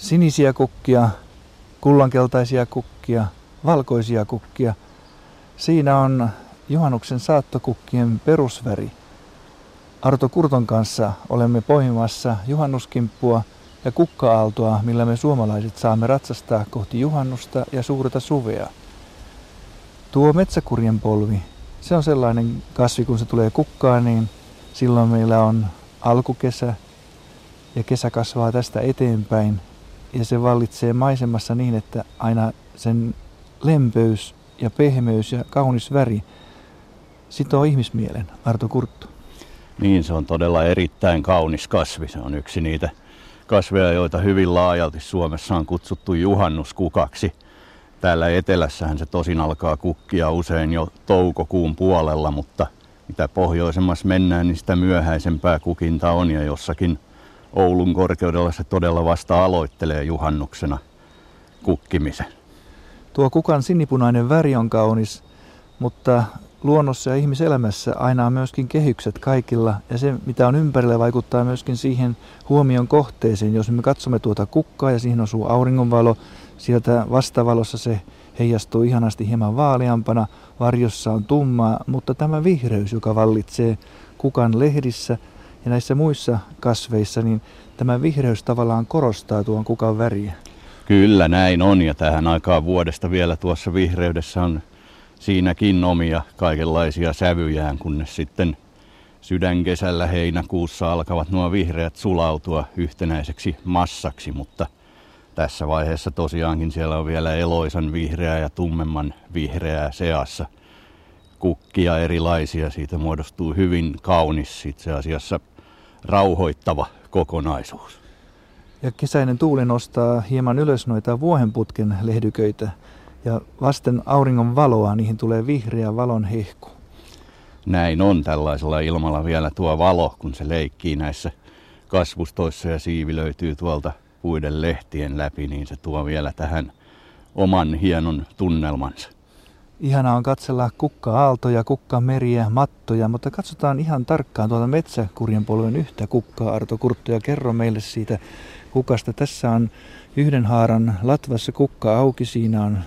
sinisiä kukkia, kullankeltaisia kukkia, valkoisia kukkia. Siinä on juhannuksen saattokukkien perusväri. Arto Kurton kanssa olemme poimimassa juhannuskimppua ja kukka-aaltoa, millä me suomalaiset saamme ratsastaa kohti juhannusta ja suurta suvea. Tuo metsäkurjen polvi, se on sellainen kasvi, kun se tulee kukkaan, niin silloin meillä on alkukesä ja kesä kasvaa tästä eteenpäin ja se vallitsee maisemassa niin, että aina sen lempeys ja pehmeys ja kaunis väri sitoo ihmismielen. Arto Kurttu. Niin, se on todella erittäin kaunis kasvi. Se on yksi niitä kasveja, joita hyvin laajalti Suomessa on kutsuttu juhannuskukaksi. Täällä etelässähän se tosin alkaa kukkia usein jo toukokuun puolella, mutta mitä pohjoisemmassa mennään, niin sitä myöhäisempää kukinta on ja jossakin Oulun korkeudella se todella vasta aloittelee juhannuksena kukkimisen. Tuo kukan sinipunainen väri on kaunis, mutta luonnossa ja ihmiselämässä aina on myöskin kehykset kaikilla ja se mitä on ympärillä vaikuttaa myöskin siihen huomion kohteeseen. Jos me katsomme tuota kukkaa ja siihen osuu auringonvalo, sieltä vastavalossa se heijastuu ihanasti hieman vaaleampana, varjossa on tummaa, mutta tämä vihreys, joka vallitsee kukan lehdissä ja näissä muissa kasveissa, niin tämä vihreys tavallaan korostaa tuon kukan väriä. Kyllä näin on ja tähän aikaan vuodesta vielä tuossa vihreydessä on siinäkin omia kaikenlaisia sävyjään, kunnes sitten sydänkesällä heinäkuussa alkavat nuo vihreät sulautua yhtenäiseksi massaksi, mutta tässä vaiheessa tosiaankin siellä on vielä eloisan vihreää ja tummemman vihreää seassa. Kukkia erilaisia, siitä muodostuu hyvin kaunis, itse asiassa rauhoittava kokonaisuus. Ja kesäinen tuuli nostaa hieman ylös noita vuohenputken lehdyköitä ja vasten auringon valoa niihin tulee vihreä valon hehku. Näin on tällaisella ilmalla vielä tuo valo, kun se leikkii näissä kasvustoissa ja siivi löytyy tuolta puiden lehtien läpi, niin se tuo vielä tähän oman hienon tunnelmansa. Ihana on katsella kukka-aaltoja, kukka-meriä, mattoja, mutta katsotaan ihan tarkkaan tuolta metsäkurjen polven yhtä kukkaa, Arto Kurtto, ja kerro meille siitä kukasta. Tässä on yhden haaran latvassa kukka auki, siinä on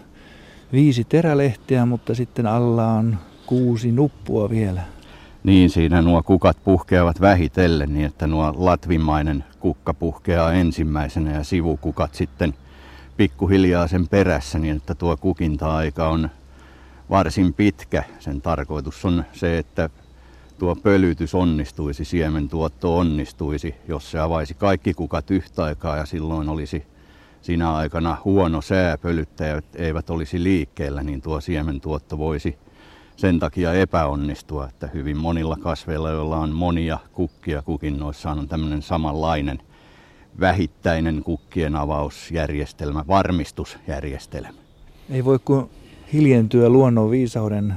viisi terälehteä, mutta sitten alla on kuusi nuppua vielä. Niin, siinä nuo kukat puhkeavat vähitellen niin, että nuo latvimainen kukka puhkeaa ensimmäisenä ja sivukukat sitten pikkuhiljaa sen perässä niin, että tuo kukinta-aika on varsin pitkä. Sen tarkoitus on se, että tuo pölytys onnistuisi, siementuotto onnistuisi, jos se avaisi kaikki kukat yhtä aikaa ja silloin olisi sinä aikana huono sää, pölyttäjät eivät olisi liikkeellä, niin tuo siementuotto voisi sen takia epäonnistua, että hyvin monilla kasveilla, joilla on monia kukkia kukinnoissaan, on tämmöinen samanlainen vähittäinen kukkien avausjärjestelmä, varmistusjärjestelmä. Ei voi kuin hiljentyä luonnon viisauden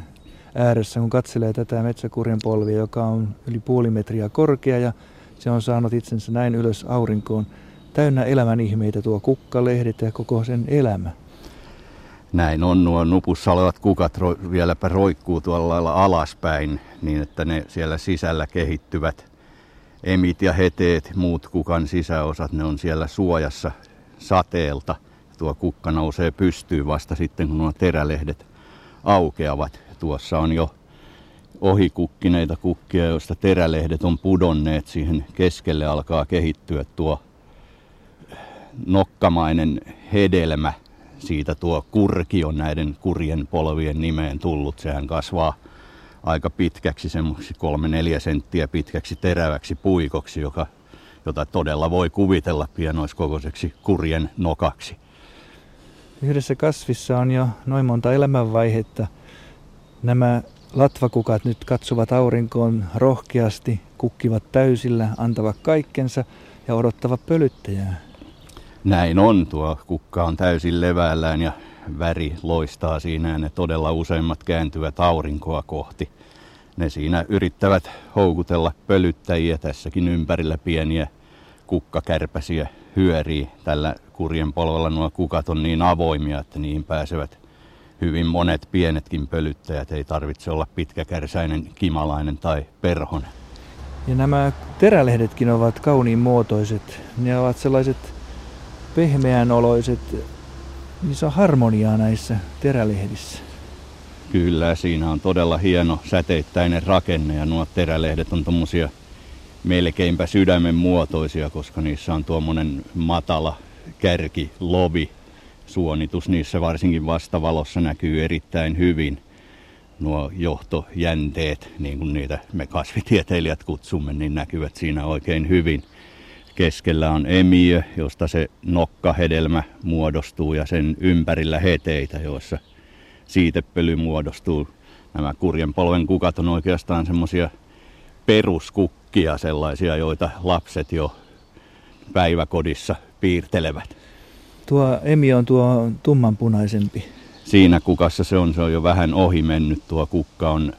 ääressä, kun katselee tätä metsäkurjen polvia, joka on yli puoli metriä korkea ja se on saanut itsensä näin ylös aurinkoon täynnä elämän ihmeitä tuo kukkalehdet ja koko sen elämä. Näin on, nuo nupussa olevat kukat ro, vieläpä roikkuu tuolla lailla alaspäin, niin että ne siellä sisällä kehittyvät emit ja heteet, muut kukan sisäosat, ne on siellä suojassa sateelta. Tuo kukka nousee pystyyn vasta sitten, kun nuo terälehdet aukeavat. Tuossa on jo ohikukkineita kukkia, joista terälehdet on pudonneet siihen keskelle alkaa kehittyä tuo nokkamainen hedelmä. Siitä tuo kurki on näiden kurjen polvien nimeen tullut. Sehän kasvaa aika pitkäksi, kolme neljä senttiä pitkäksi teräväksi puikoksi, joka, jota todella voi kuvitella pienoiskokoiseksi kurjen nokaksi. Yhdessä kasvissa on jo noin monta elämänvaihetta. Nämä latvakukat nyt katsovat aurinkoon rohkeasti, kukkivat täysillä, antavat kaikkensa ja odottavat pölyttäjää. Näin on, tuo kukka on täysin levällään ja väri loistaa siinä ja ne todella useimmat kääntyvät aurinkoa kohti. Ne siinä yrittävät houkutella pölyttäjiä, tässäkin ympärillä pieniä kukkakärpäsiä hyörii. Tällä kurjen polvella nuo kukat on niin avoimia, että niihin pääsevät hyvin monet pienetkin pölyttäjät. Ei tarvitse olla pitkäkärsäinen kimalainen tai perhonen. Ja nämä terälehdetkin ovat kauniin muotoiset. Ne ovat sellaiset pehmeän oloiset, se on harmoniaa näissä terälehdissä. Kyllä, siinä on todella hieno säteittäinen rakenne ja nuo terälehdet on tuommoisia melkeinpä sydämen muotoisia, koska niissä on tuommoinen matala kärki, lovi, suonitus. Niissä varsinkin vastavalossa näkyy erittäin hyvin nuo johtojänteet, niin kuin niitä me kasvitieteilijät kutsumme, niin näkyvät siinä oikein hyvin. Keskellä on emiö, josta se nokkahedelmä muodostuu ja sen ympärillä heteitä, joissa siitepöly muodostuu. Nämä kurjen polven kukat on oikeastaan semmoisia peruskukkia, sellaisia, joita lapset jo päiväkodissa piirtelevät. Tuo emi on tuo tummanpunaisempi. Siinä kukassa se on, se on jo vähän ohi mennyt. Tuo kukka on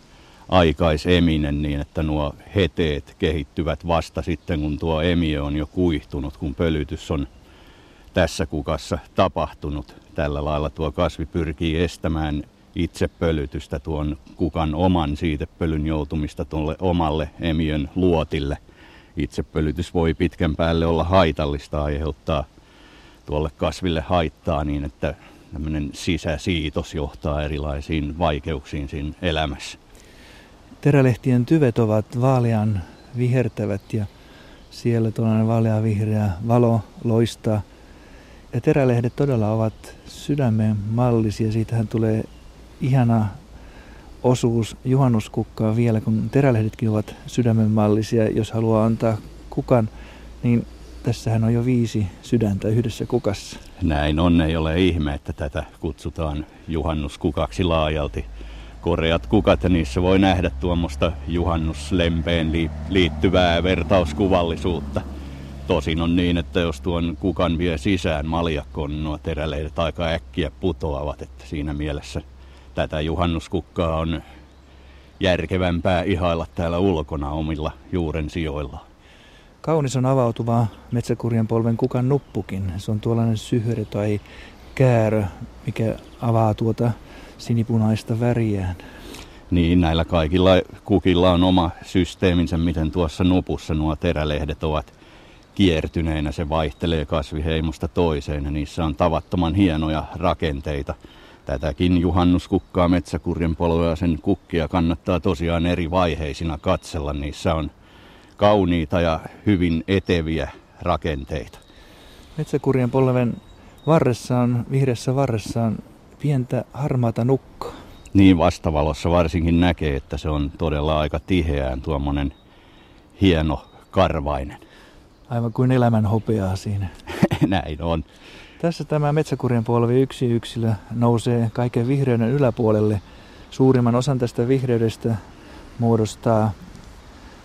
aikaiseminen niin, että nuo heteet kehittyvät vasta sitten, kun tuo emiö on jo kuihtunut, kun pölytys on tässä kukassa tapahtunut. Tällä lailla tuo kasvi pyrkii estämään itsepölytystä tuon kukan oman siitepölyn joutumista tuolle omalle emiön luotille. Itsepölytys voi pitkän päälle olla haitallista, aiheuttaa tuolle kasville haittaa niin, että tämmöinen sisäsiitos johtaa erilaisiin vaikeuksiin siinä elämässä. Terälehtien tyvet ovat vaalean vihertävät ja siellä tuollainen vaalea vihreä valo loistaa. Ja terälehdet todella ovat sydämen mallisia. Siitähän tulee ihana osuus juhannuskukkaa vielä, kun terälehdetkin ovat sydämen mallisia. Jos haluaa antaa kukan, niin tässähän on jo viisi sydäntä yhdessä kukassa. Näin on, ei ole ihme, että tätä kutsutaan juhannuskukaksi laajalti. Koreat kukat niissä voi nähdä tuommoista juhannuslempeen liittyvää vertauskuvallisuutta. Tosin on niin, että jos tuon kukan vie sisään maljakkoon, nuo teräleidet aika äkkiä putoavat, että siinä mielessä tätä juhannuskukkaa on järkevämpää ihailla täällä ulkona omilla juuren sijoillaan. Kaunis on avautuva metsäkurjen polven kukan nuppukin. Se on tuollainen syhry tai käärö, mikä avaa tuota sinipunaista väriään. Niin, näillä kaikilla kukilla on oma systeeminsä, miten tuossa nupussa nuo terälehdet ovat kiertyneinä. Se vaihtelee kasviheimosta toiseen ja niissä on tavattoman hienoja rakenteita. Tätäkin juhannuskukkaa metsäkurjen polvea sen kukkia kannattaa tosiaan eri vaiheisina katsella. Niissä on kauniita ja hyvin eteviä rakenteita. Metsäkurjen polven varressa on, vihreässä varressa on pientä harmaata nukkaa. Niin vastavalossa varsinkin näkee, että se on todella aika tiheään tuommoinen hieno karvainen. Aivan kuin elämän hopeaa siinä. Näin on. Tässä tämä metsäkurjen polvi yksi yksilö nousee kaiken vihreyden yläpuolelle. Suurimman osan tästä vihreydestä muodostaa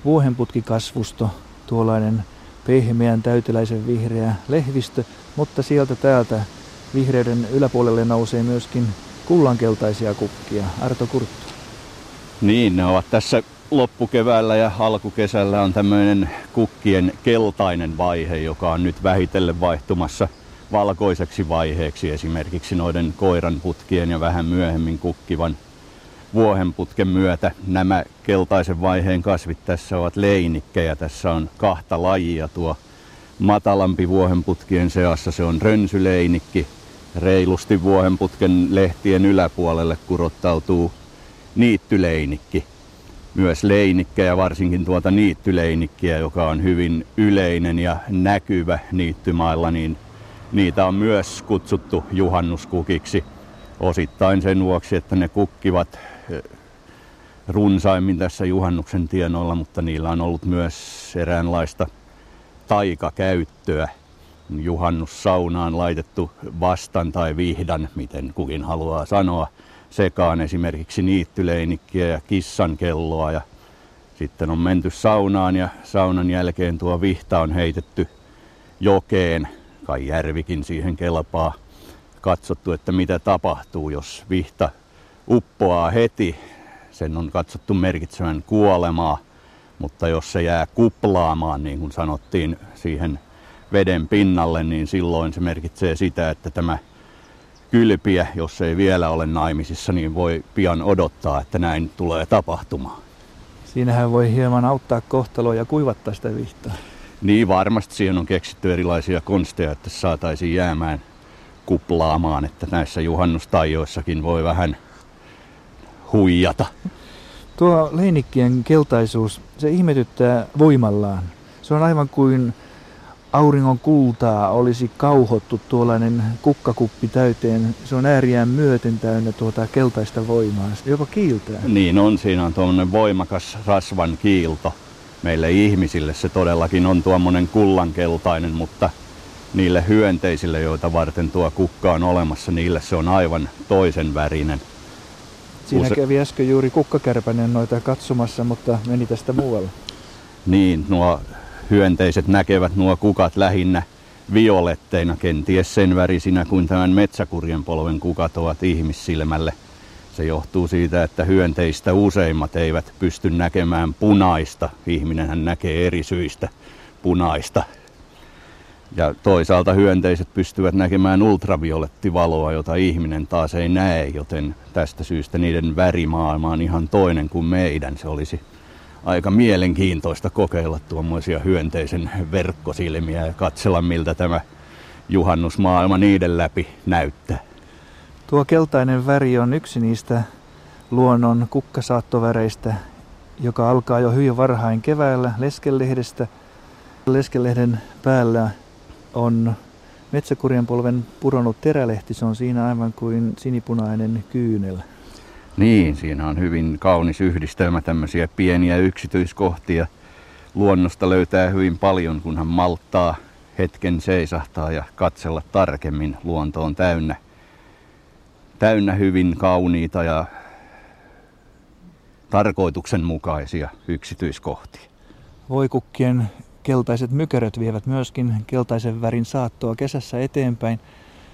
vuohenputkikasvusto, tuollainen pehmeän täyteläisen vihreä lehvistö, mutta sieltä täältä vihreyden yläpuolelle nousee myöskin kullankeltaisia kukkia. Arto Kurttu. Niin, ne ovat tässä loppukeväällä ja alkukesällä on tämmöinen kukkien keltainen vaihe, joka on nyt vähitellen vaihtumassa valkoiseksi vaiheeksi esimerkiksi noiden koiranputkien ja vähän myöhemmin kukkivan vuohenputken myötä nämä keltaisen vaiheen kasvit tässä ovat leinikkejä. Tässä on kahta lajia. Tuo matalampi vuohenputkien seassa se on rönsyleinikki. Reilusti vuohenputken lehtien yläpuolelle kurottautuu niittyleinikki. Myös leinikkejä, varsinkin tuota niittyleinikkiä, joka on hyvin yleinen ja näkyvä niittymailla, niin niitä on myös kutsuttu juhannuskukiksi. Osittain sen vuoksi, että ne kukkivat runsaimmin tässä juhannuksen tienoilla, mutta niillä on ollut myös eräänlaista taikakäyttöä. Juhannussaunaan laitettu vastan tai vihdan, miten kukin haluaa sanoa, sekaan esimerkiksi niittyleinikkiä ja kissankelloa ja sitten on menty saunaan ja saunan jälkeen tuo vihta on heitetty jokeen, kai järvikin siihen kelpaa, katsottu, että mitä tapahtuu, jos vihta uppoaa heti. Sen on katsottu merkitsevän kuolemaa, mutta jos se jää kuplaamaan, niin kuin sanottiin, siihen veden pinnalle, niin silloin se merkitsee sitä, että tämä kylpiä, jos ei vielä ole naimisissa, niin voi pian odottaa, että näin tulee tapahtumaan. Siinähän voi hieman auttaa kohtaloa ja kuivattaa sitä vihtaa. Niin varmasti siihen on keksitty erilaisia konsteja, että saataisiin jäämään kuplaamaan, että näissä juhannustaijoissakin voi vähän huijata. Tuo leinikkien keltaisuus, se ihmetyttää voimallaan. Se on aivan kuin auringon kultaa olisi kauhottu tuollainen kukkakuppi täyteen. Se on ääriään myöten täynnä tuota keltaista voimaa. Se jopa kiiltää. Niin on, siinä on tuommoinen voimakas rasvan kiilto. Meille ihmisille se todellakin on tuommoinen kullankeltainen, mutta niille hyönteisille, joita varten tuo kukka on olemassa, niille se on aivan toisen värinen. Siinä Use... kävi äsken juuri kukkakärpänen noita katsomassa, mutta meni tästä muualle. Niin, nuo hyönteiset näkevät nuo kukat lähinnä violetteina, kenties sen värisinä kuin tämän metsäkurjen polven kukat ovat ihmissilmälle. Se johtuu siitä, että hyönteistä useimmat eivät pysty näkemään punaista. Ihminenhän näkee eri syistä punaista. Ja toisaalta hyönteiset pystyvät näkemään ultraviolettivaloa, jota ihminen taas ei näe, joten tästä syystä niiden värimaailma on ihan toinen kuin meidän. Se olisi aika mielenkiintoista kokeilla tuommoisia hyönteisen verkkosilmiä ja katsella miltä tämä juhannusmaailma niiden läpi näyttää. Tuo keltainen väri on yksi niistä luonnon kukkasaattoväreistä, joka alkaa jo hyvin varhain keväällä leskelehdestä. Leskelehden päällä on metsäkurjen polven pudonnut terälehti, se on siinä aivan kuin sinipunainen kyynel. Niin, siinä on hyvin kaunis yhdistelmä tämmöisiä pieniä yksityiskohtia. Luonnosta löytää hyvin paljon, kunhan malttaa hetken seisahtaa ja katsella tarkemmin. Luonto on täynnä, täynnä hyvin kauniita ja tarkoituksenmukaisia yksityiskohtia. Voikukkien keltaiset mykeröt vievät myöskin keltaisen värin saattoa kesässä eteenpäin.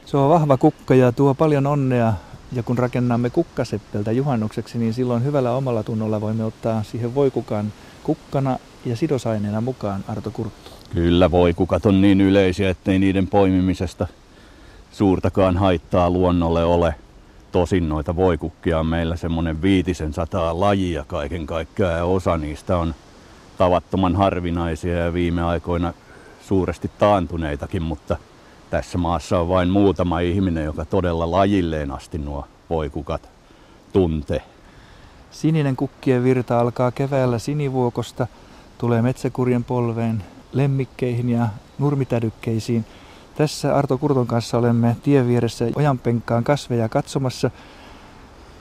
Se on vahva kukka ja tuo paljon onnea ja kun rakennamme kukkaseppeltä juhannukseksi, niin silloin hyvällä omalla tunnolla voimme ottaa siihen voikukan kukkana ja sidosaineena mukaan Arto Kurttu. Kyllä voikukat on niin yleisiä, ettei niiden poimimisesta suurtakaan haittaa luonnolle ole. Tosin noita voikukkia on meillä semmoinen viitisen sataa lajia kaiken kaikkiaan ja osa niistä on tavattoman harvinaisia ja viime aikoina suuresti taantuneitakin, mutta tässä maassa on vain muutama ihminen, joka todella lajilleen asti nuo voikukat tuntee. Sininen kukkien virta alkaa keväällä sinivuokosta, tulee metsäkurjen polveen, lemmikkeihin ja nurmitädykkeisiin. Tässä Arto Kurton kanssa olemme tien vieressä ojanpenkkaan kasveja katsomassa.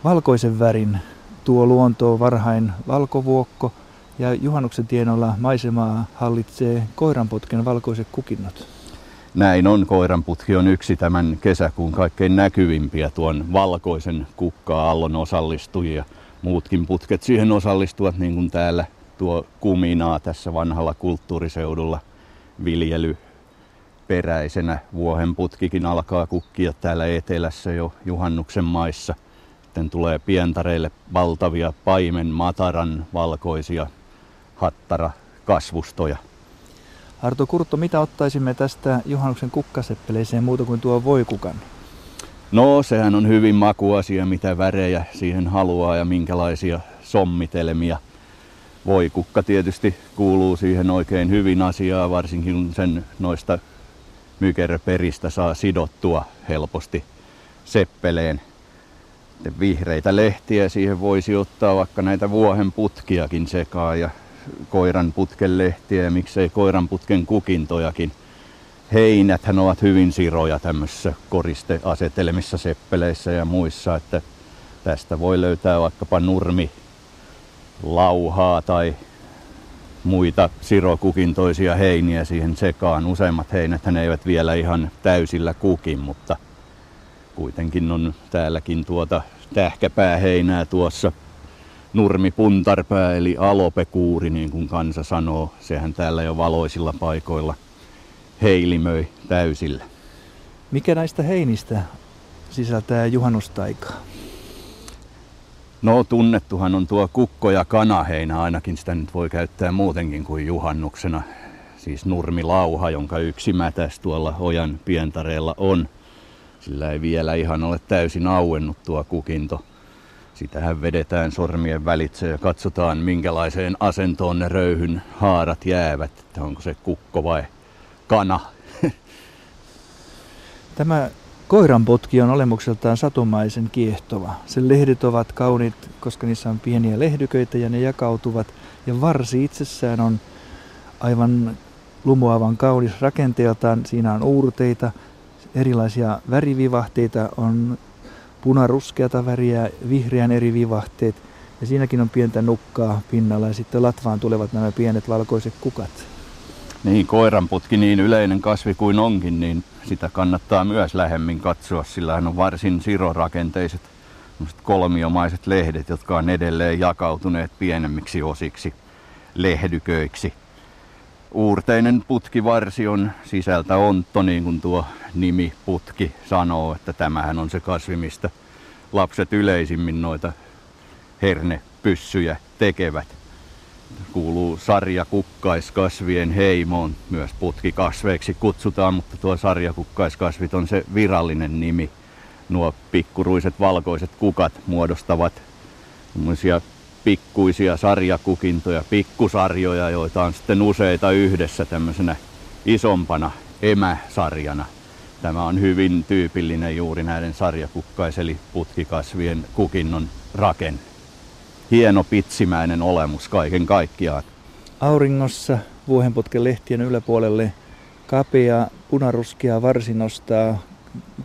Valkoisen värin tuo luontoon varhain valkovuokko ja juhannuksen tienolla maisemaa hallitsee koiranputken valkoiset kukinnot. Näin on, koiranputki on yksi tämän kesäkuun kaikkein näkyvimpiä tuon valkoisen kukka-aallon osallistujia. Muutkin putket siihen osallistuvat, niin kuin täällä tuo kuminaa tässä vanhalla kulttuuriseudulla viljely peräisenä. Vuohen putkikin alkaa kukkia täällä etelässä jo juhannuksen maissa. Sitten tulee pientareille valtavia paimen mataran valkoisia hattara kasvustoja. Arto Kurtto, mitä ottaisimme tästä juhannuksen kukkaseppeleeseen muuta kuin tuo voikukan? No, sehän on hyvin makuasia, mitä värejä siihen haluaa ja minkälaisia sommitelmia. Voikukka tietysti kuuluu siihen oikein hyvin asiaa, varsinkin kun sen noista mykerperistä saa sidottua helposti seppeleen. Vihreitä lehtiä siihen voisi ottaa vaikka näitä vuohen putkiakin sekaan ja koiran putken lehtiä ja miksei koiran putken kukintojakin. Heinäthän ovat hyvin siroja tämmöisissä koristeasetelmissa, seppeleissä ja muissa, että tästä voi löytää vaikkapa nurmi lauhaa tai muita sirokukintoisia heiniä siihen sekaan. Useimmat heinät eivät vielä ihan täysillä kukin, mutta kuitenkin on täälläkin tuota tähkäpääheinää tuossa nurmi puntarpää eli alopekuuri, niin kuin kansa sanoo. Sehän täällä jo valoisilla paikoilla heilimöi täysillä. Mikä näistä heinistä sisältää juhannustaikaa? No tunnettuhan on tuo kukko- ja kanaheinä, ainakin sitä nyt voi käyttää muutenkin kuin juhannuksena. Siis nurmilauha, jonka yksi mätäs tuolla ojan pientareella on. Sillä ei vielä ihan ole täysin auennut tuo kukinto Sitähän vedetään sormien välitse ja katsotaan minkälaiseen asentoon ne röyhyn haarat jäävät, että onko se kukko vai kana. Tämä koiranpotki on olemukseltaan satumaisen kiehtova. Sen lehdet ovat kauniit, koska niissä on pieniä lehdyköitä ja ne jakautuvat. Ja varsi itsessään on aivan lumoavan kaunis rakenteeltaan. Siinä on uurteita, erilaisia värivivahteita, on punaruskeata väriä, vihreän eri vivahteet. Ja siinäkin on pientä nukkaa pinnalla ja sitten latvaan tulevat nämä pienet valkoiset kukat. Niin, koiranputki niin yleinen kasvi kuin onkin, niin sitä kannattaa myös lähemmin katsoa, sillä hän on varsin sirorakenteiset kolmiomaiset lehdet, jotka on edelleen jakautuneet pienemmiksi osiksi lehdyköiksi. Uurteinen putkivarsi on sisältä ontto, niin kuin tuo nimi putki sanoo, että tämähän on se kasvi, mistä lapset yleisimmin noita hernepyssyjä tekevät. Kuuluu sarjakukkaiskasvien heimoon, myös putkikasveiksi kutsutaan, mutta tuo sarjakukkaiskasvit on se virallinen nimi. Nuo pikkuruiset valkoiset kukat muodostavat pikkuisia sarjakukintoja, pikkusarjoja, joita on sitten useita yhdessä tämmöisenä isompana emäsarjana. Tämä on hyvin tyypillinen juuri näiden sarjakukkais- eli putkikasvien kukinnon rakenne. Hieno pitsimäinen olemus kaiken kaikkiaan. Auringossa vuohenputken lehtien yläpuolelle kapea punaruskea varsi nostaa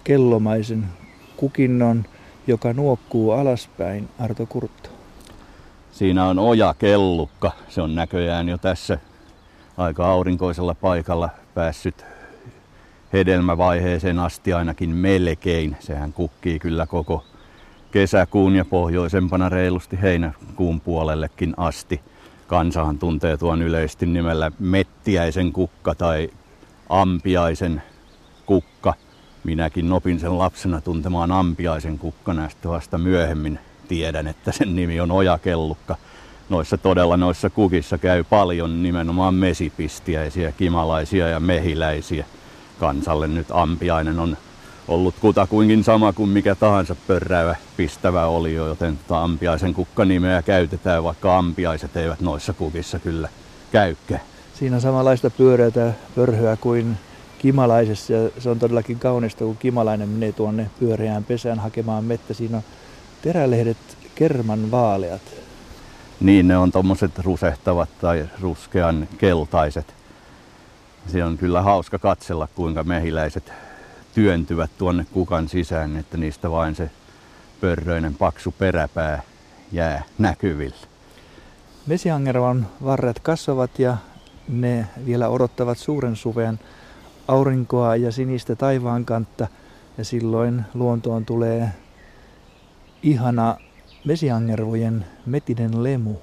kellomaisen kukinnon, joka nuokkuu alaspäin Arto Kurtto. Siinä on oja kellukka. Se on näköjään jo tässä aika aurinkoisella paikalla päässyt hedelmävaiheeseen asti ainakin melkein. Sehän kukkii kyllä koko kesäkuun ja pohjoisempana reilusti heinäkuun puolellekin asti. Kansahan tuntee tuon yleisesti nimellä mettiäisen kukka tai ampiaisen kukka. Minäkin nopin sen lapsena tuntemaan ampiaisen kukka näistä vasta myöhemmin tiedän, että sen nimi on ojakellukka. Noissa todella noissa kukissa käy paljon nimenomaan mesipistiäisiä, kimalaisia ja mehiläisiä. Kansalle nyt ampiainen on ollut kutakuinkin sama kuin mikä tahansa pörrävä pistävä oli, joten tota ampiaisen kukkanimeä käytetään, vaikka ampiaiset eivät noissa kukissa kyllä käykkä. Siinä on samanlaista pyöreätä pörhöä kuin kimalaisessa ja se on todellakin kaunista, kun kimalainen menee tuonne pyöreään pesään hakemaan mettä. Siinä on terälehdet kerman vaaleat. Niin, ne on tommoset rusehtavat tai ruskean keltaiset. Se on kyllä hauska katsella, kuinka mehiläiset työntyvät tuonne kukan sisään, että niistä vain se pörröinen paksu peräpää jää näkyville. Mesiangervan varret kasvavat ja ne vielä odottavat suuren suven aurinkoa ja sinistä taivaan kantta ja silloin luontoon tulee ihana vesiangervojen metinen lemu.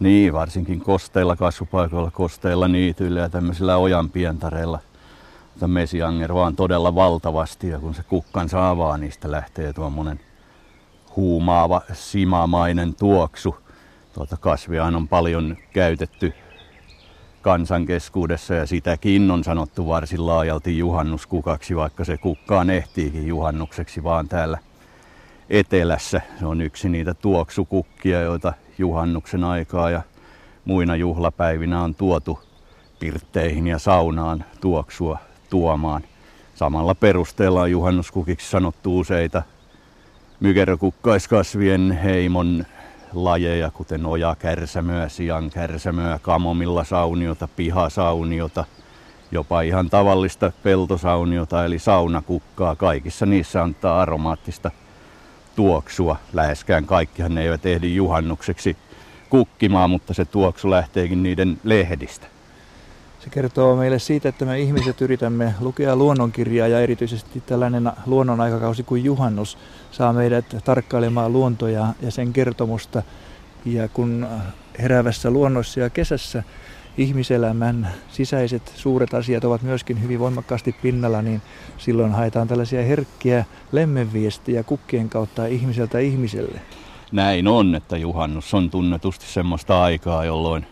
Niin, varsinkin kosteilla kasvupaikoilla, kosteilla niityillä ja tämmöisillä ojanpientareilla. Mutta mesiangerva on todella valtavasti ja kun se kukkansa avaa, niistä lähtee tuommoinen huumaava, simamainen tuoksu. Tuota kasvia on paljon käytetty kansan keskuudessa ja sitäkin on sanottu varsin laajalti juhannuskukaksi, vaikka se kukkaan ehtiikin juhannukseksi vaan täällä etelässä. Se on yksi niitä tuoksukukkia, joita juhannuksen aikaa ja muina juhlapäivinä on tuotu pirtteihin ja saunaan tuoksua tuomaan. Samalla perusteella on juhannuskukiksi sanottu useita mykerökukkaiskasvien heimon lajeja, kuten ojakärsämöä, siankärsämöä, kamomilla sauniota, pihasauniota, jopa ihan tavallista peltosauniota eli saunakukkaa. Kaikissa niissä on aromaattista tuoksua. Läheskään kaikkihan ne eivät ehdi juhannukseksi kukkimaan, mutta se tuoksu lähteekin niiden lehdistä. Se kertoo meille siitä, että me ihmiset yritämme lukea luonnonkirjaa ja erityisesti tällainen luonnon aikakausi kuin juhannus saa meidät tarkkailemaan luontoja ja sen kertomusta. Ja kun heräävässä luonnossa ja kesässä ihmiselämän sisäiset suuret asiat ovat myöskin hyvin voimakkaasti pinnalla, niin silloin haetaan tällaisia herkkiä lemmenviestejä kukkien kautta ihmiseltä ihmiselle. Näin on, että juhannus on tunnetusti semmoista aikaa, jolloin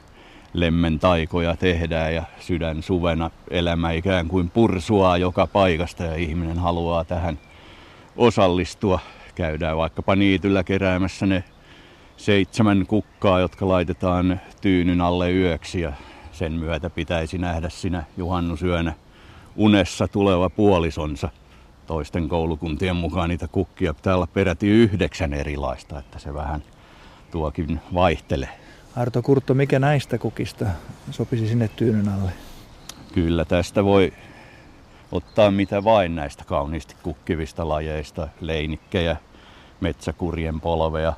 lemmen taikoja tehdään ja sydän suvena elämä ikään kuin pursuaa joka paikasta ja ihminen haluaa tähän osallistua käydään vaikkapa niityllä keräämässä ne seitsemän kukkaa, jotka laitetaan tyynyn alle yöksi ja sen myötä pitäisi nähdä sinä juhannusyönä unessa tuleva puolisonsa. Toisten koulukuntien mukaan niitä kukkia pitää olla peräti yhdeksän erilaista, että se vähän tuokin vaihtelee. Arto Kurtto, mikä näistä kukista sopisi sinne tyynyn alle? Kyllä tästä voi ottaa mitä vain näistä kauniisti kukkivista lajeista, leinikkejä, metsäkurjen polveja,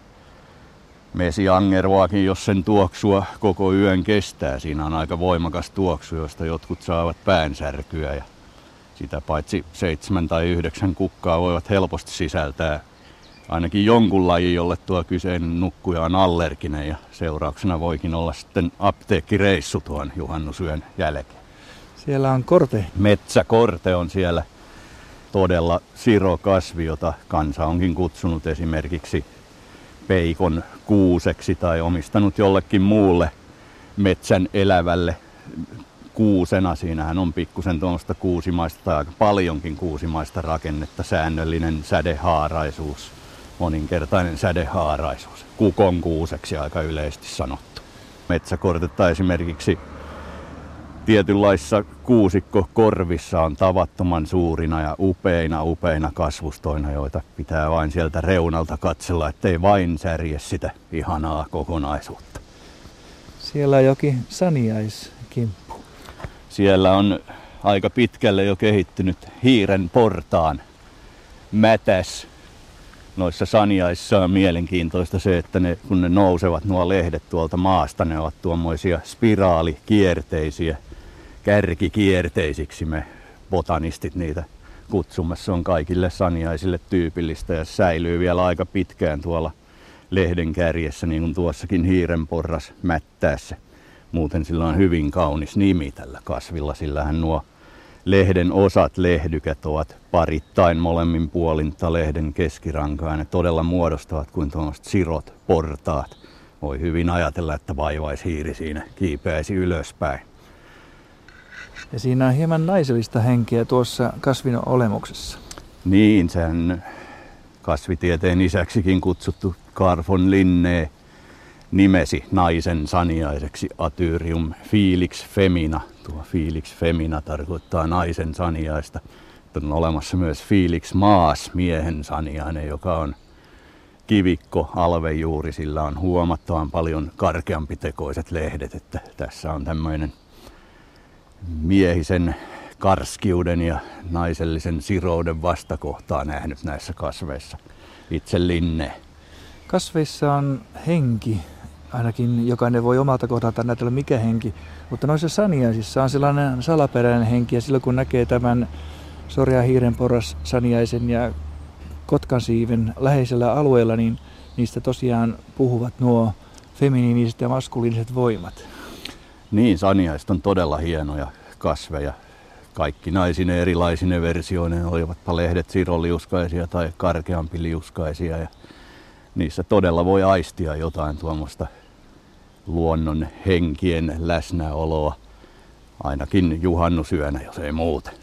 mesiangervaakin, jos sen tuoksua koko yön kestää. Siinä on aika voimakas tuoksu, josta jotkut saavat päänsärkyä ja sitä paitsi seitsemän tai yhdeksän kukkaa voivat helposti sisältää ainakin jonkun lajin, jolle tuo kyseinen nukkuja on allerginen ja seurauksena voikin olla sitten apteekkireissu tuon juhannusyön jälkeen. Siellä on korte. Metsäkorte on siellä todella sirokasvi, jota kansa onkin kutsunut esimerkiksi peikon kuuseksi tai omistanut jollekin muulle metsän elävälle kuusena. Siinähän on pikkusen tuommoista kuusimaista tai aika paljonkin kuusimaista rakennetta, säännöllinen sädehaaraisuus, moninkertainen sädehaaraisuus. Kukon kuuseksi aika yleisesti sanottu. Metsäkortetta esimerkiksi tietynlaissa kuusikko korvissa on tavattoman suurina ja upeina upeina kasvustoina, joita pitää vain sieltä reunalta katsella, ettei vain särje sitä ihanaa kokonaisuutta. Siellä on jokin saniaiskimppu. Siellä on aika pitkälle jo kehittynyt hiiren portaan mätäs. Noissa saniaissa on mielenkiintoista se, että ne, kun ne nousevat nuo lehdet tuolta maasta, ne ovat tuommoisia spiraalikierteisiä kärkikierteisiksi me botanistit niitä kutsumme. Se on kaikille saniaisille tyypillistä ja säilyy vielä aika pitkään tuolla lehden kärjessä, niin kuin tuossakin hiirenporras mättäässä. Muuten sillä on hyvin kaunis nimi tällä kasvilla, sillähän nuo lehden osat, lehdykät ovat parittain molemmin puolinta lehden keskirankaa ja ne todella muodostavat kuin tuommoiset sirot, portaat. Voi hyvin ajatella, että vaivaishiiri siinä kiipeäisi ylöspäin. Ja siinä on hieman naisellista henkeä tuossa kasvin olemuksessa. Niin, sen kasvitieteen isäksikin kutsuttu Carfon Linne nimesi naisen saniaiseksi Atyrium Felix Femina. Tuo Felix Femina tarkoittaa naisen saniaista. On olemassa myös Felix Maas, miehen saniainen, joka on kivikko alvejuuri. Sillä on huomattavan paljon karkeampitekoiset lehdet, että tässä on tämmöinen miehisen karskiuden ja naisellisen sirouden vastakohtaa nähnyt näissä kasveissa. Itse linne. Kasveissa on henki, ainakin jokainen voi omalta kohdalta näytellä mikä henki, mutta noissa saniaisissa on sellainen salaperäinen henki ja silloin kun näkee tämän sorja hiirenporas saniaisen ja kotkansiiven läheisellä alueella, niin niistä tosiaan puhuvat nuo feminiiniset ja maskuliiniset voimat. Niin, saniaiset on todella hienoja kasveja. Kaikki naisine erilaisine versioine, olivatpa lehdet siroliuskaisia tai karkeampi liuskaisia. Ja niissä todella voi aistia jotain tuommoista luonnon henkien läsnäoloa, ainakin juhannusyönä, jos ei muuten.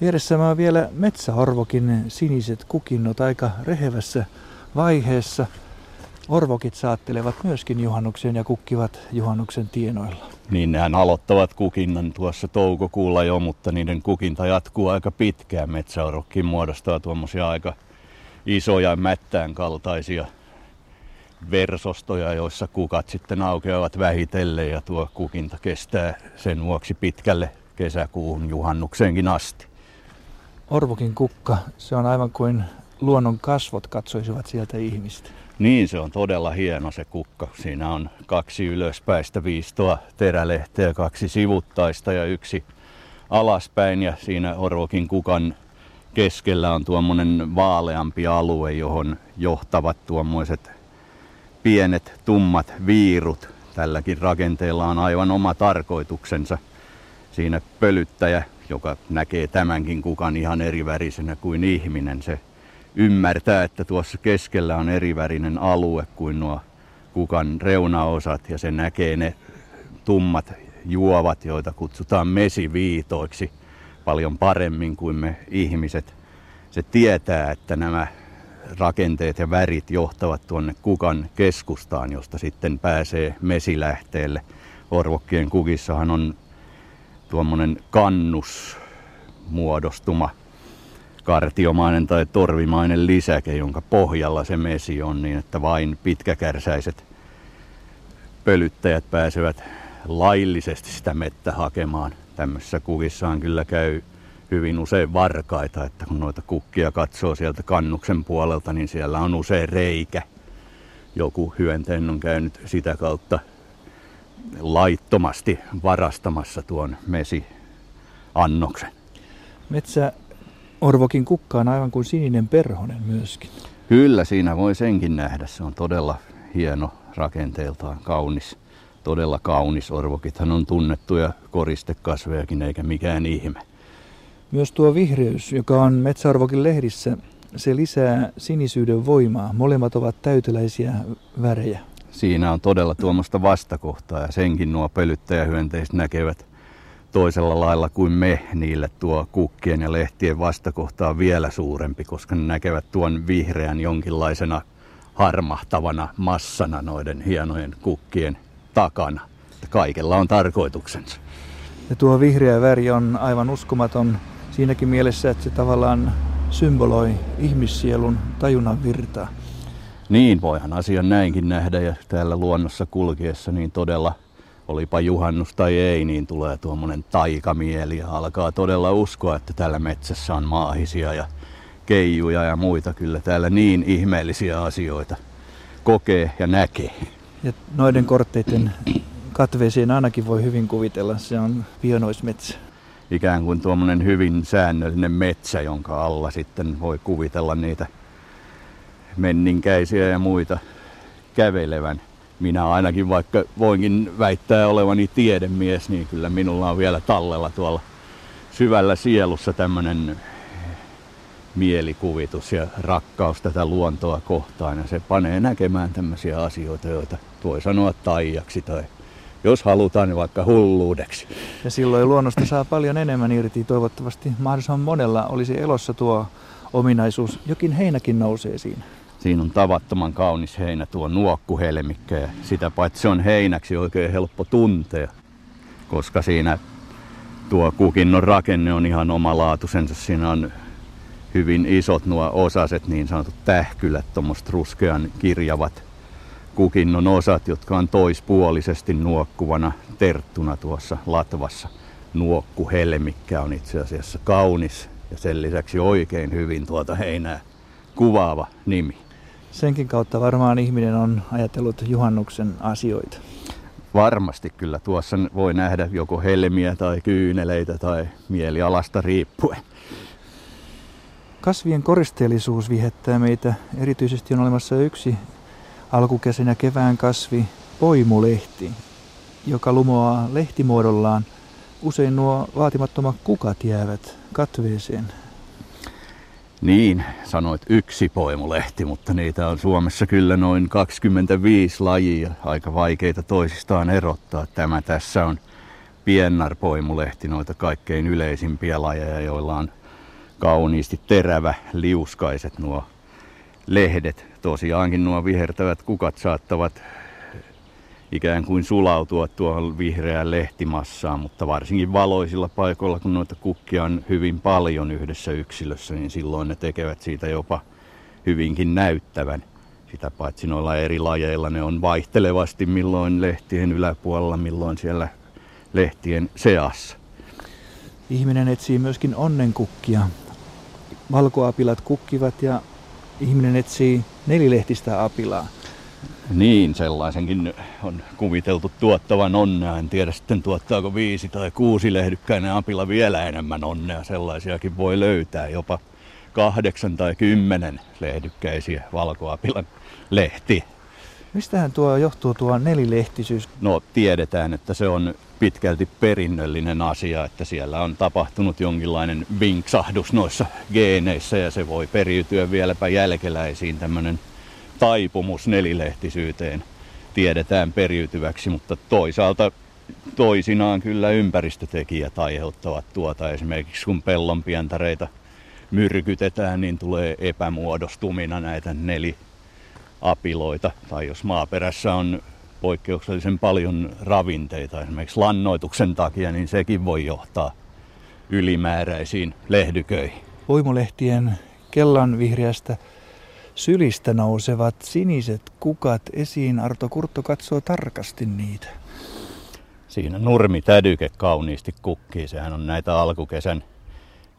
Vieressä on vielä metsäorvokin siniset kukinnot aika rehevässä vaiheessa – Orvokit saattelevat myöskin juhannuksen ja kukkivat juhannuksen tienoilla. Niin nehän aloittavat kukinnan tuossa toukokuulla jo, mutta niiden kukinta jatkuu aika pitkään. Metsäorokkin muodostaa tuommoisia aika isoja mättään kaltaisia versostoja, joissa kukat sitten aukeavat vähitellen ja tuo kukinta kestää sen vuoksi pitkälle kesäkuun juhannukseenkin asti. Orvokin kukka, se on aivan kuin luonnon kasvot katsoisivat sieltä ihmistä. Niin, se on todella hieno se kukka. Siinä on kaksi ylöspäistä viistoa terälehteä, kaksi sivuttaista ja yksi alaspäin. Ja siinä Orvokin kukan keskellä on tuommoinen vaaleampi alue, johon johtavat tuommoiset pienet tummat viirut. Tälläkin rakenteella on aivan oma tarkoituksensa. Siinä pölyttäjä, joka näkee tämänkin kukan ihan eri värisenä kuin ihminen, se ymmärtää, että tuossa keskellä on erivärinen alue kuin nuo kukan reunaosat ja se näkee ne tummat juovat, joita kutsutaan mesiviitoiksi paljon paremmin kuin me ihmiset. Se tietää, että nämä rakenteet ja värit johtavat tuonne kukan keskustaan, josta sitten pääsee mesilähteelle. Orvokkien kukissahan on tuommoinen kannus muodostuma, kartiomainen tai torvimainen lisäke, jonka pohjalla se mesi on niin, että vain pitkäkärsäiset pölyttäjät pääsevät laillisesti sitä mettä hakemaan. Tämmöisessä kukissaan kyllä käy hyvin usein varkaita, että kun noita kukkia katsoo sieltä kannuksen puolelta, niin siellä on usein reikä. Joku hyönteinen on käynyt sitä kautta laittomasti varastamassa tuon mesiannoksen. Metsä Orvokin kukka on aivan kuin sininen perhonen myöskin. Kyllä, siinä voi senkin nähdä. Se on todella hieno rakenteeltaan, kaunis, todella kaunis. Orvokithan on tunnettuja koristekasvejakin, eikä mikään ihme. Myös tuo vihreys, joka on metsäarvokin lehdissä, se lisää sinisyyden voimaa. Molemmat ovat täyteläisiä värejä. Siinä on todella tuommoista vastakohtaa ja senkin nuo pölyttäjähyönteiset näkevät toisella lailla kuin me. Niille tuo kukkien ja lehtien vastakohta on vielä suurempi, koska ne näkevät tuon vihreän jonkinlaisena harmahtavana massana noiden hienojen kukkien takana. Kaikella on tarkoituksensa. Ja tuo vihreä väri on aivan uskomaton siinäkin mielessä, että se tavallaan symboloi ihmissielun tajunnan virtaa. Niin, voihan asian näinkin nähdä ja täällä luonnossa kulkiessa niin todella olipa juhannus tai ei, niin tulee tuommoinen taikamieli ja alkaa todella uskoa, että täällä metsässä on maahisia ja keijuja ja muita. Kyllä täällä niin ihmeellisiä asioita kokee ja näkee. Ja noiden kortteiden katveeseen ainakin voi hyvin kuvitella, se on pienoismetsä ikään kuin tuommoinen hyvin säännöllinen metsä, jonka alla sitten voi kuvitella niitä menninkäisiä ja muita kävelevän. Minä ainakin, vaikka voinkin väittää olevani tiedemies, niin kyllä minulla on vielä tallella tuolla syvällä sielussa tämmöinen mielikuvitus ja rakkaus tätä luontoa kohtaan. Ja se panee näkemään tämmöisiä asioita, joita voi sanoa taijaksi tai jos halutaan, niin vaikka hulluudeksi. Ja silloin luonnosta saa paljon enemmän irti. Toivottavasti mahdollisimman monella olisi elossa tuo ominaisuus. Jokin heinäkin nousee siinä. Siinä on tavattoman kaunis heinä, tuo nuokkuhelmikkä. Ja sitä paitsi se on heinäksi oikein helppo tuntea, koska siinä tuo kukinnon rakenne on ihan omalaatuisensa. Siinä on hyvin isot nuo osaset, niin sanotut tähkylät, tuommoiset ruskean kirjavat kukinnon osat, jotka on toispuolisesti nuokkuvana terttuna tuossa latvassa. Nuokkuhelmikkä on itse asiassa kaunis ja sen lisäksi oikein hyvin tuota heinää kuvaava nimi. Senkin kautta varmaan ihminen on ajatellut juhannuksen asioita. Varmasti kyllä. Tuossa voi nähdä joko helmiä tai kyyneleitä tai mielialasta riippuen. Kasvien koristeellisuus vihettää meitä. Erityisesti on olemassa yksi alkukesän ja kevään kasvi poimulehti, joka lumoaa lehtimuodollaan. Usein nuo vaatimattomat kukat jäävät katveeseen. Niin, sanoit yksi poimulehti, mutta niitä on Suomessa kyllä noin 25 lajia, aika vaikeita toisistaan erottaa. Tämä tässä on piennarpoimulehti, noita kaikkein yleisimpiä lajeja, joilla on kauniisti terävä, liuskaiset nuo lehdet. Tosiaankin nuo vihertävät kukat saattavat ikään kuin sulautua tuohon vihreään lehtimassaan, mutta varsinkin valoisilla paikoilla, kun noita kukkia on hyvin paljon yhdessä yksilössä, niin silloin ne tekevät siitä jopa hyvinkin näyttävän. Sitä paitsi noilla eri lajeilla ne on vaihtelevasti milloin lehtien yläpuolella, milloin siellä lehtien seassa. Ihminen etsii myöskin onnenkukkia. Valkoapilat kukkivat ja ihminen etsii nelilehtistä apilaa. Niin, sellaisenkin on kuviteltu tuottavan onnea. En tiedä sitten tuottaako viisi tai kuusi lehdykkäinen apila vielä enemmän onnea. Sellaisiakin voi löytää jopa kahdeksan tai kymmenen lehdykkäisiä valkoapilan lehtiä. Mistähän tuo johtuu tuo nelilehtisyys? No tiedetään, että se on pitkälti perinnöllinen asia, että siellä on tapahtunut jonkinlainen vinksahdus noissa geeneissä ja se voi periytyä vieläpä jälkeläisiin tämmöinen taipumus nelilehtisyyteen tiedetään periytyväksi, mutta toisaalta toisinaan kyllä ympäristötekijät aiheuttavat tuota. Esimerkiksi kun pellonpientareita myrkytetään, niin tulee epämuodostumina näitä neliapiloita. Tai jos maaperässä on poikkeuksellisen paljon ravinteita esimerkiksi lannoituksen takia, niin sekin voi johtaa ylimääräisiin lehdyköihin. Voimulehtien kellan vihreästä sylistä nousevat siniset kukat esiin. Arto Kurtto katsoo tarkasti niitä. Siinä nurmi tädyke kauniisti kukkii. Sehän on näitä alkukesän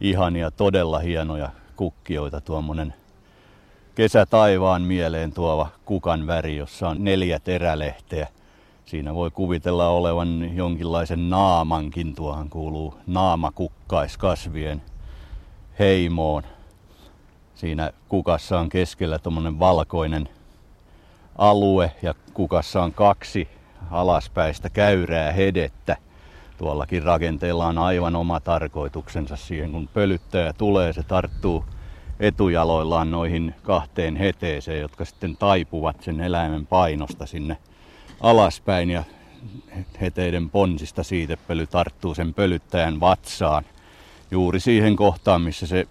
ihania, todella hienoja kukkioita. Tuommoinen kesä taivaan mieleen tuova kukan väri, jossa on neljä terälehteä. Siinä voi kuvitella olevan jonkinlaisen naamankin. Tuohan kuuluu naamakukkaiskasvien heimoon. Siinä kukassa on keskellä tuommoinen valkoinen alue ja kukassa on kaksi alaspäistä käyrää hedettä. Tuollakin rakenteella on aivan oma tarkoituksensa siihen, kun pölyttäjä tulee, se tarttuu etujaloillaan noihin kahteen heteeseen, jotka sitten taipuvat sen eläimen painosta sinne alaspäin ja heteiden ponsista siitepöly tarttuu sen pölyttäjän vatsaan juuri siihen kohtaan, missä se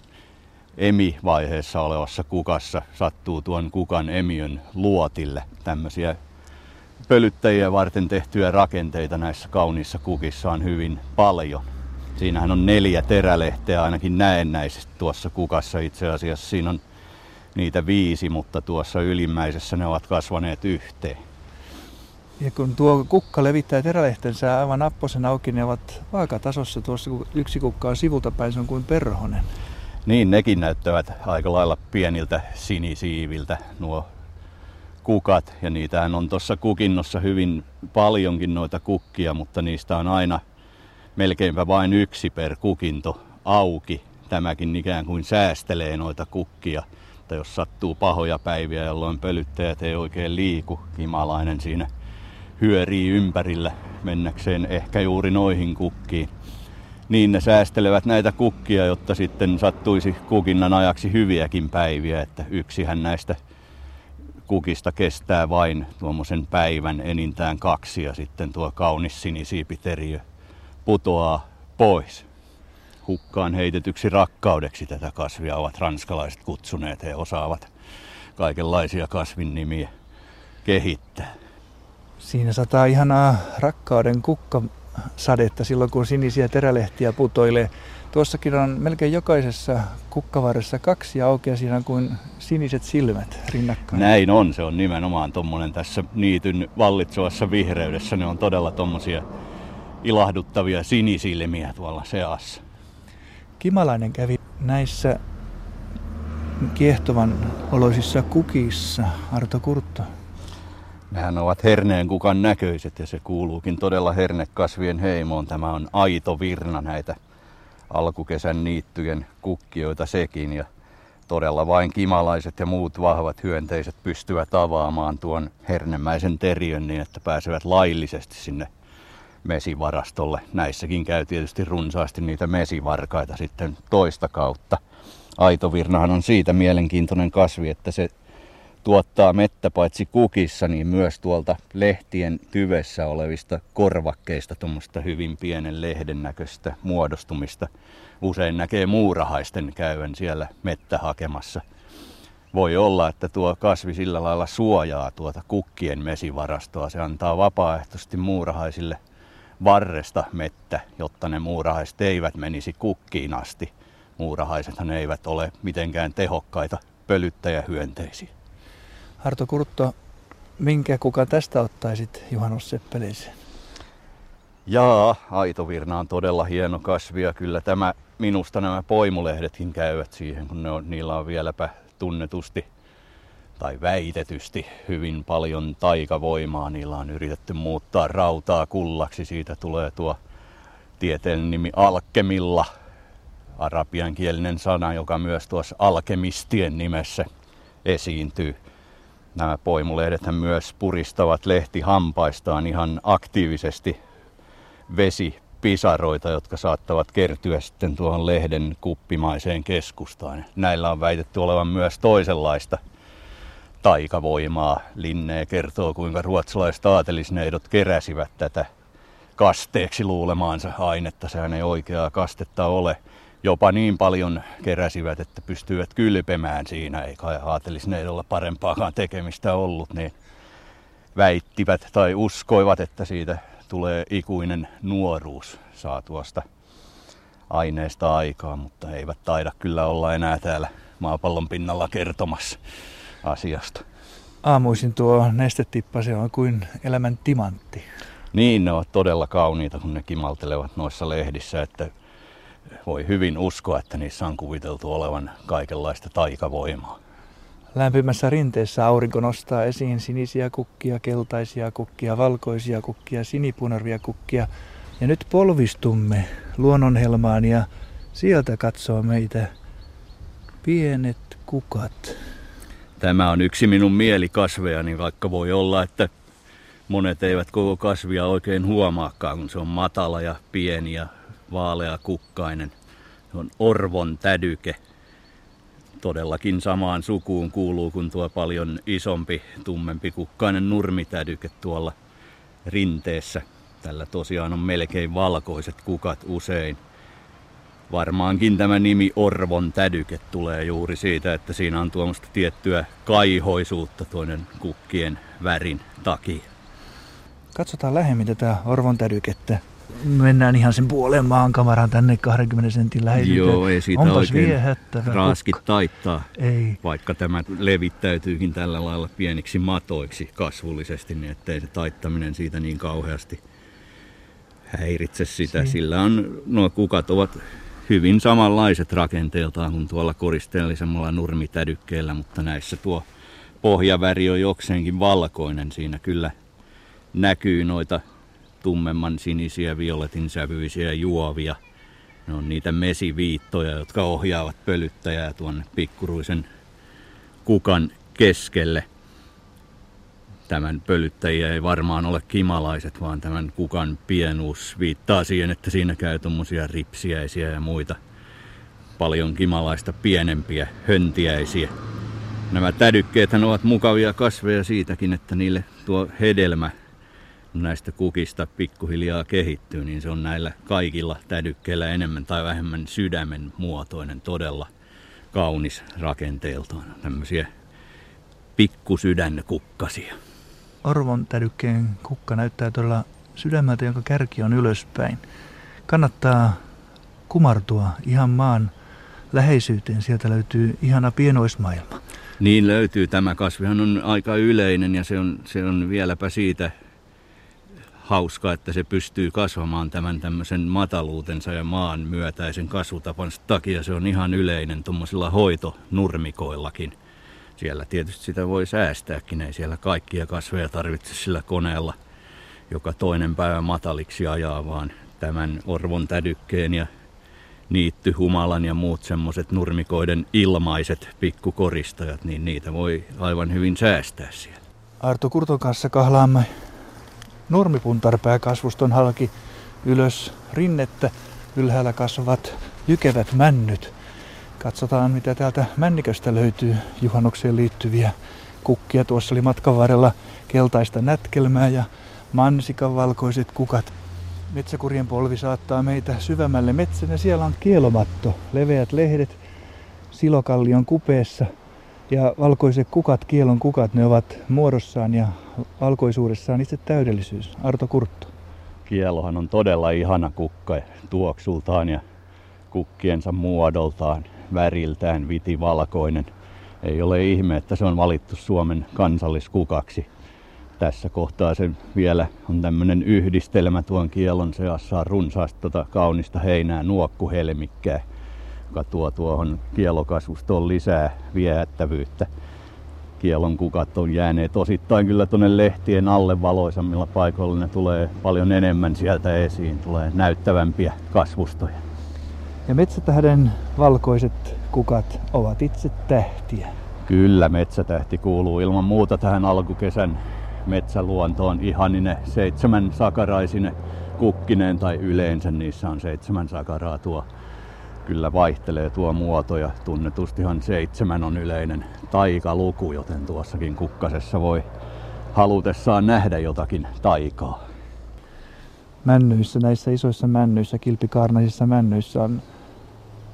emi-vaiheessa olevassa kukassa sattuu tuon kukan emiön luotille. Tämmöisiä pölyttäjiä varten tehtyjä rakenteita näissä kauniissa kukissa on hyvin paljon. Siinähän on neljä terälehteä ainakin näennäisesti tuossa kukassa. Itse asiassa siinä on niitä viisi, mutta tuossa ylimmäisessä ne ovat kasvaneet yhteen. Ja kun tuo kukka levittää terälehtensä aivan apposen auki, ne ovat vaakatasossa. Tuossa kun yksi kukka on sivulta päin, se on kuin perhonen. Niin, nekin näyttävät aika lailla pieniltä sinisiiviltä nuo kukat. Ja niitähän on tuossa kukinnossa hyvin paljonkin noita kukkia, mutta niistä on aina melkeinpä vain yksi per kukinto auki. Tämäkin ikään kuin säästelee noita kukkia. Että jos sattuu pahoja päiviä, jolloin pölyttäjät ei oikein liiku, kimalainen siinä hyörii ympärillä mennäkseen ehkä juuri noihin kukkiin. Niin ne säästelevät näitä kukkia, jotta sitten sattuisi kukinnan ajaksi hyviäkin päiviä, että yksihän näistä kukista kestää vain tuommoisen päivän enintään kaksi ja sitten tuo kaunis sinisiipiteriö putoaa pois. Hukkaan heitetyksi rakkaudeksi tätä kasvia ovat ranskalaiset kutsuneet. He osaavat kaikenlaisia kasvin nimiä kehittää. Siinä sataa ihanaa rakkauden kukkasadetta silloin, kun sinisiä terälehtiä putoilee. Tuossakin on melkein jokaisessa kukkavarressa kaksi auki siinä kuin siniset silmät rinnakkain. Näin on, se on nimenomaan tuommoinen tässä niityn vallitsevassa vihreydessä. Ne on todella tuommoisia ilahduttavia sinisilmiä tuolla seassa. Kimalainen kävi näissä kiehtovan oloisissa kukissa, Arto Kurtto. Nehän ovat herneen kukan näköiset ja se kuuluukin todella hernekasvien heimoon. Tämä on aito virna näitä alkukesän niittyjen kukkioita sekin ja todella vain kimalaiset ja muut vahvat hyönteiset pystyvät avaamaan tuon hernemäisen teriön niin, että pääsevät laillisesti sinne mesivarastolle. Näissäkin käy tietysti runsaasti niitä mesivarkaita sitten toista kautta. Aitovirnahan on siitä mielenkiintoinen kasvi, että se tuottaa mettä paitsi kukissa, niin myös tuolta lehtien tyvessä olevista korvakkeista tuommoista hyvin pienen lehden näköistä muodostumista. Usein näkee muurahaisten käyvän siellä mettä hakemassa. Voi olla, että tuo kasvi sillä lailla suojaa tuota kukkien mesivarastoa. Se antaa vapaaehtoisesti muurahaisille varresta mettä, jotta ne muurahaiset eivät menisi kukkiin asti. Muurahaisethan eivät ole mitenkään tehokkaita pölyttäjähyönteisiä. Arto Kurtto, minkä kuka tästä ottaisit Juhannus Seppeleeseen? Jaa, aitovirna on todella hieno kasvi ja kyllä tämä, minusta nämä poimulehdetkin käyvät siihen, kun ne on, niillä on vieläpä tunnetusti tai väitetysti hyvin paljon taikavoimaa. Niillä on yritetty muuttaa rautaa kullaksi. Siitä tulee tuo tieteellinen nimi alkemilla, arabiankielinen sana, joka myös tuossa alkemistien nimessä esiintyy. Nämä poimulehdet myös puristavat lehtihampaistaan ihan aktiivisesti vesipisaroita, jotka saattavat kertyä sitten tuohon lehden kuppimaiseen keskustaan. Näillä on väitetty olevan myös toisenlaista taikavoimaa. Linne kertoo, kuinka ruotsalaiset aatelisneidot keräsivät tätä kasteeksi luulemaansa ainetta. Sehän ei oikeaa kastetta ole. jopa niin paljon keräsivät, että pystyivät kylpemään siinä, ei olla parempaakaan tekemistä ollut, niin väittivät tai uskoivat, että siitä tulee ikuinen nuoruus saatuasta aineesta aikaa, mutta eivät taida kyllä olla enää täällä maapallon pinnalla kertomassa asiasta. Aamuisin tuo nestetippa, se on kuin elämän timantti. Niin, ne ovat todella kauniita, kun ne kimaltelevat noissa lehdissä, että voi hyvin uskoa, että niissä on kuviteltu olevan kaikenlaista taikavoimaa. Lämpimässä rinteessä aurinko nostaa esiin sinisiä kukkia, keltaisia kukkia, valkoisia kukkia, sinipunarvia kukkia. Ja nyt polvistumme luonnonhelmaan ja sieltä katsoo meitä pienet kukat. Tämä on yksi minun mielikasvejani, vaikka voi olla, että monet eivät koko kasvia oikein huomaakaan, kun se on matala ja pieni ja vaalea kukkainen. Se on orvon tädyke. Todellakin samaan sukuun kuuluu kuin tuo paljon isompi, tummempi kukkainen nurmitädyke tuolla rinteessä. Tällä tosiaan on melkein valkoiset kukat usein. Varmaankin tämä nimi Orvon tädyke tulee juuri siitä, että siinä on tuommoista tiettyä kaihoisuutta toinen kukkien värin takia. Katsotaan lähemmin tätä Orvon tädykettä. Mennään ihan sen puolen maan kamaraan tänne 20 sentin läheisyyteen. Joo, ei siitä Onpas oikein raaskit taittaa. Ei. Vaikka tämä levittäytyykin tällä lailla pieniksi matoiksi kasvullisesti, niin ettei se taittaminen siitä niin kauheasti häiritse sitä. Si- Sillä on, nuo kukat ovat hyvin samanlaiset rakenteeltaan kuin tuolla koristeellisemmalla nurmitädykkeellä, mutta näissä tuo pohjaväri on jokseenkin valkoinen. Siinä kyllä näkyy noita tummemman sinisiä, violetin sävyisiä juovia. Ne on niitä mesiviittoja, jotka ohjaavat pölyttäjää tuonne pikkuruisen kukan keskelle. Tämän pölyttäjiä ei varmaan ole kimalaiset, vaan tämän kukan pienuus viittaa siihen, että siinä käy tuommoisia ripsiäisiä ja muita paljon kimalaista pienempiä höntiäisiä. Nämä tädykkeethän ovat mukavia kasveja siitäkin, että niille tuo hedelmä näistä kukista pikkuhiljaa kehittyy, niin se on näillä kaikilla tädykkeillä enemmän tai vähemmän sydämen muotoinen, todella kaunis rakenteeltaan. Tämmöisiä pikkusydänkukkasia. Orvon tädykkeen kukka näyttää todella sydämeltä, jonka kärki on ylöspäin. Kannattaa kumartua ihan maan läheisyyteen. Sieltä löytyy ihana pienoismaailma. Niin löytyy. Tämä kasvihan on aika yleinen ja se on, se on vieläpä siitä hauska, että se pystyy kasvamaan tämän tämmöisen mataluutensa ja maan myötäisen kasvutapansa takia. Se on ihan yleinen tuommoisilla hoitonurmikoillakin. Siellä tietysti sitä voi säästääkin, ei siellä kaikkia kasveja tarvitse sillä koneella, joka toinen päivä mataliksi ajaa, vaan tämän orvon tädykkeen ja niittyhumalan ja muut semmoiset nurmikoiden ilmaiset pikkukoristajat, niin niitä voi aivan hyvin säästää siellä. Arto Kurton kanssa kahlaamme nurmipuntarpääkasvuston halki ylös rinnettä. Ylhäällä kasvavat jykevät männyt. Katsotaan, mitä täältä männiköstä löytyy juhannukseen liittyviä kukkia. Tuossa oli matkan varrella keltaista nätkelmää ja mansikan valkoiset kukat. Metsäkurjen polvi saattaa meitä syvemmälle metsän ja siellä on kielomatto. Leveät lehdet silokallion kupeessa ja valkoiset kukat, kielon kukat, ne ovat muodossaan ja valkoisuudessaan itse täydellisyys. Arto Kurtto. Kielohan on todella ihana kukka tuoksultaan ja kukkiensa muodoltaan, väriltään vitivalkoinen. Ei ole ihme, että se on valittu Suomen kansalliskukaksi. Tässä kohtaa se vielä on tämmöinen yhdistelmä tuon kielon seassa runsaasti tota kaunista heinää nuokkuhelmikkää, joka tuo tuohon kielokasvustoon lisää viehättävyyttä. Kielon kukat on jääneet osittain kyllä tuonne lehtien alle valoisammilla paikoilla. Ne tulee paljon enemmän sieltä esiin, tulee näyttävämpiä kasvustoja. Ja metsätähden valkoiset kukat ovat itse tähtiä. Kyllä, metsätähti kuuluu ilman muuta tähän alkukesän metsäluontoon ihanine seitsemän sakaraisine kukkineen tai yleensä niissä on seitsemän sakaraa tuo kyllä vaihtelee tuo muoto ja tunnetustihan seitsemän on yleinen taikaluku, joten tuossakin kukkasessa voi halutessaan nähdä jotakin taikaa. Männyissä, näissä isoissa männyissä, kilpikaarnaisissa männyissä on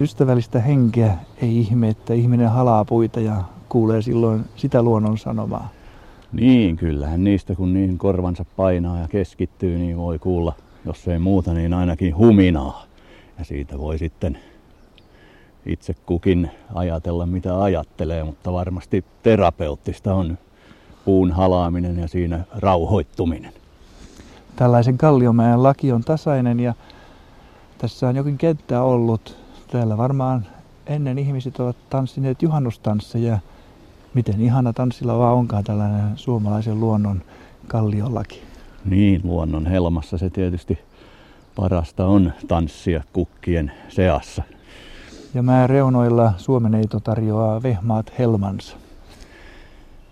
ystävällistä henkeä. Ei ihme, että ihminen halaa puita ja kuulee silloin sitä luonnon sanomaa. Niin, kyllähän niistä kun niin korvansa painaa ja keskittyy, niin voi kuulla, jos ei muuta, niin ainakin huminaa. Ja siitä voi sitten itse kukin ajatella mitä ajattelee, mutta varmasti terapeuttista on puun halaaminen ja siinä rauhoittuminen. Tällaisen Kalliomäen laki on tasainen ja tässä on jokin kenttä ollut. Täällä varmaan ennen ihmiset ovat tanssineet juhannustansseja. Miten ihana tanssilla vaan onkaan tällainen suomalaisen luonnon kalliolaki. Niin, luonnon helmassa se tietysti parasta on tanssia kukkien seassa. Ja mä reunoilla Suomeneito tarjoaa vehmaat helmansa.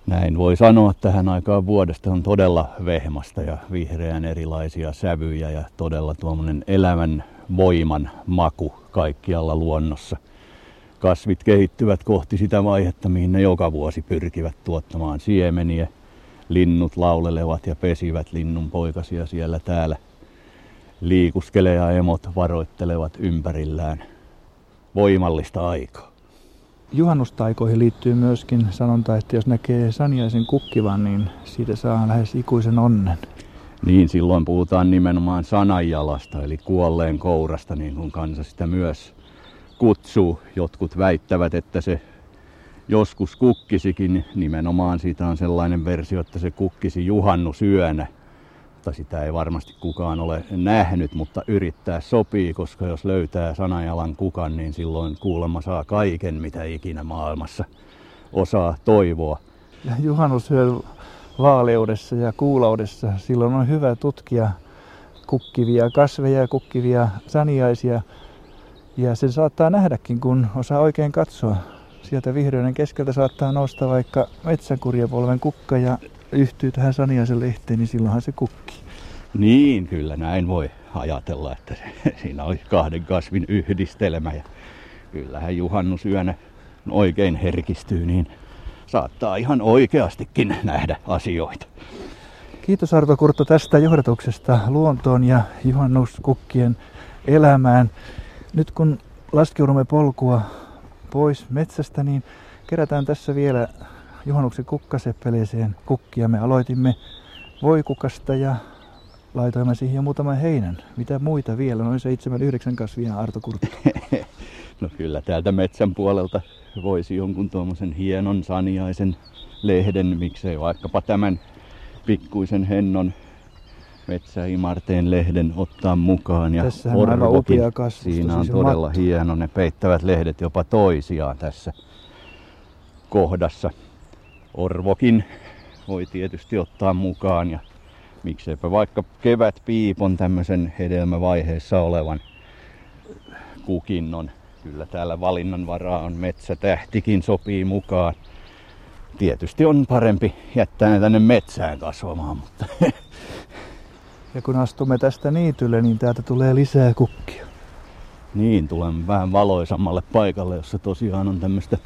Näin voi sanoa tähän aikaan vuodesta on todella vehmasta ja vihreän erilaisia sävyjä ja todella tuommoinen elämän voiman maku kaikkialla luonnossa. Kasvit kehittyvät kohti sitä vaihetta, mihin ne joka vuosi pyrkivät tuottamaan siemeniä. Linnut laulelevat ja pesivät linnun poikasia siellä täällä. Liikuskelee ja emot varoittelevat ympärillään. Voimallista aikaa. Juhannustaikoihin liittyy myöskin sanonta, että jos näkee saniaisen kukkivan, niin siitä saa lähes ikuisen onnen. Niin, silloin puhutaan nimenomaan sananjalasta, eli kuolleen kourasta, niin kuin kansa sitä myös kutsuu. Jotkut väittävät, että se joskus kukkisikin, nimenomaan siitä on sellainen versio, että se kukkisi juhannusyönä – mutta sitä ei varmasti kukaan ole nähnyt, mutta yrittää sopii, koska jos löytää sanajalan kukan, niin silloin kuulemma saa kaiken, mitä ikinä maailmassa osaa toivoa. Ja juhannusyön vaaleudessa ja kuulaudessa silloin on hyvä tutkia kukkivia kasveja ja kukkivia saniaisia. Ja sen saattaa nähdäkin, kun osaa oikein katsoa. Sieltä vihreiden keskeltä saattaa nousta vaikka metsänkurjapolven kukka ja yhtyy tähän saniaisen lehteen, niin silloinhan se kukki. Niin, kyllä näin voi ajatella, että siinä oli kahden kasvin yhdistelmä. Ja kyllähän juhannusyönä oikein herkistyy, niin saattaa ihan oikeastikin nähdä asioita. Kiitos Arto Kurto tästä johdatuksesta luontoon ja juhannuskukkien elämään. Nyt kun laskeudumme polkua pois metsästä, niin kerätään tässä vielä juhannuksen kukkaseppeleeseen kukkia. Me aloitimme voikukasta ja laitoimme siihen jo muutaman heinän. Mitä muita vielä? Noin 7-9 kasvia, Arto Kurttu. no kyllä täältä metsän puolelta voisi jonkun tuommoisen hienon saniaisen lehden, miksei vaikkapa tämän pikkuisen hennon metsäimarteen lehden ottaa mukaan. Ja Tässähän on aivan upea kasvusta, Siinä on siis todella matto. hieno. Ne peittävät lehdet jopa toisiaan tässä kohdassa. Orvokin voi tietysti ottaa mukaan ja mikseipä vaikka kevät piipon tämmöisen hedelmävaiheessa olevan kukinnon. Kyllä täällä valinnanvaraa on metsätähtikin sopii mukaan. Tietysti on parempi jättää ne tänne metsään kasvamaan, mutta... Ja kun astumme tästä niitylle, niin täältä tulee lisää kukkia. Niin, tulemme vähän valoisammalle paikalle, jossa tosiaan on tämmöistä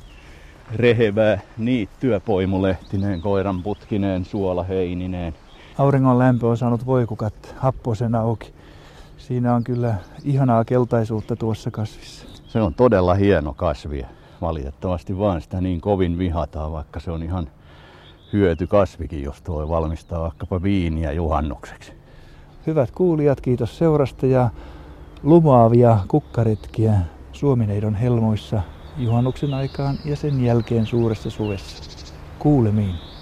rehevää niittyä poimulehtineen, koiran putkineen, suolaheinineen. Auringon lämpö on saanut voikukat happosen auki. Siinä on kyllä ihanaa keltaisuutta tuossa kasvissa. Se on todella hieno kasvi. Valitettavasti vaan sitä niin kovin vihataan, vaikka se on ihan hyöty kasvikin, jos tuo valmistaa vaikkapa viiniä juhannukseksi. Hyvät kuulijat, kiitos seurasta ja lumaavia kukkaretkiä Suomineidon helmoissa juhannuksen aikaan ja sen jälkeen suuressa suvessa. Kuulemiin.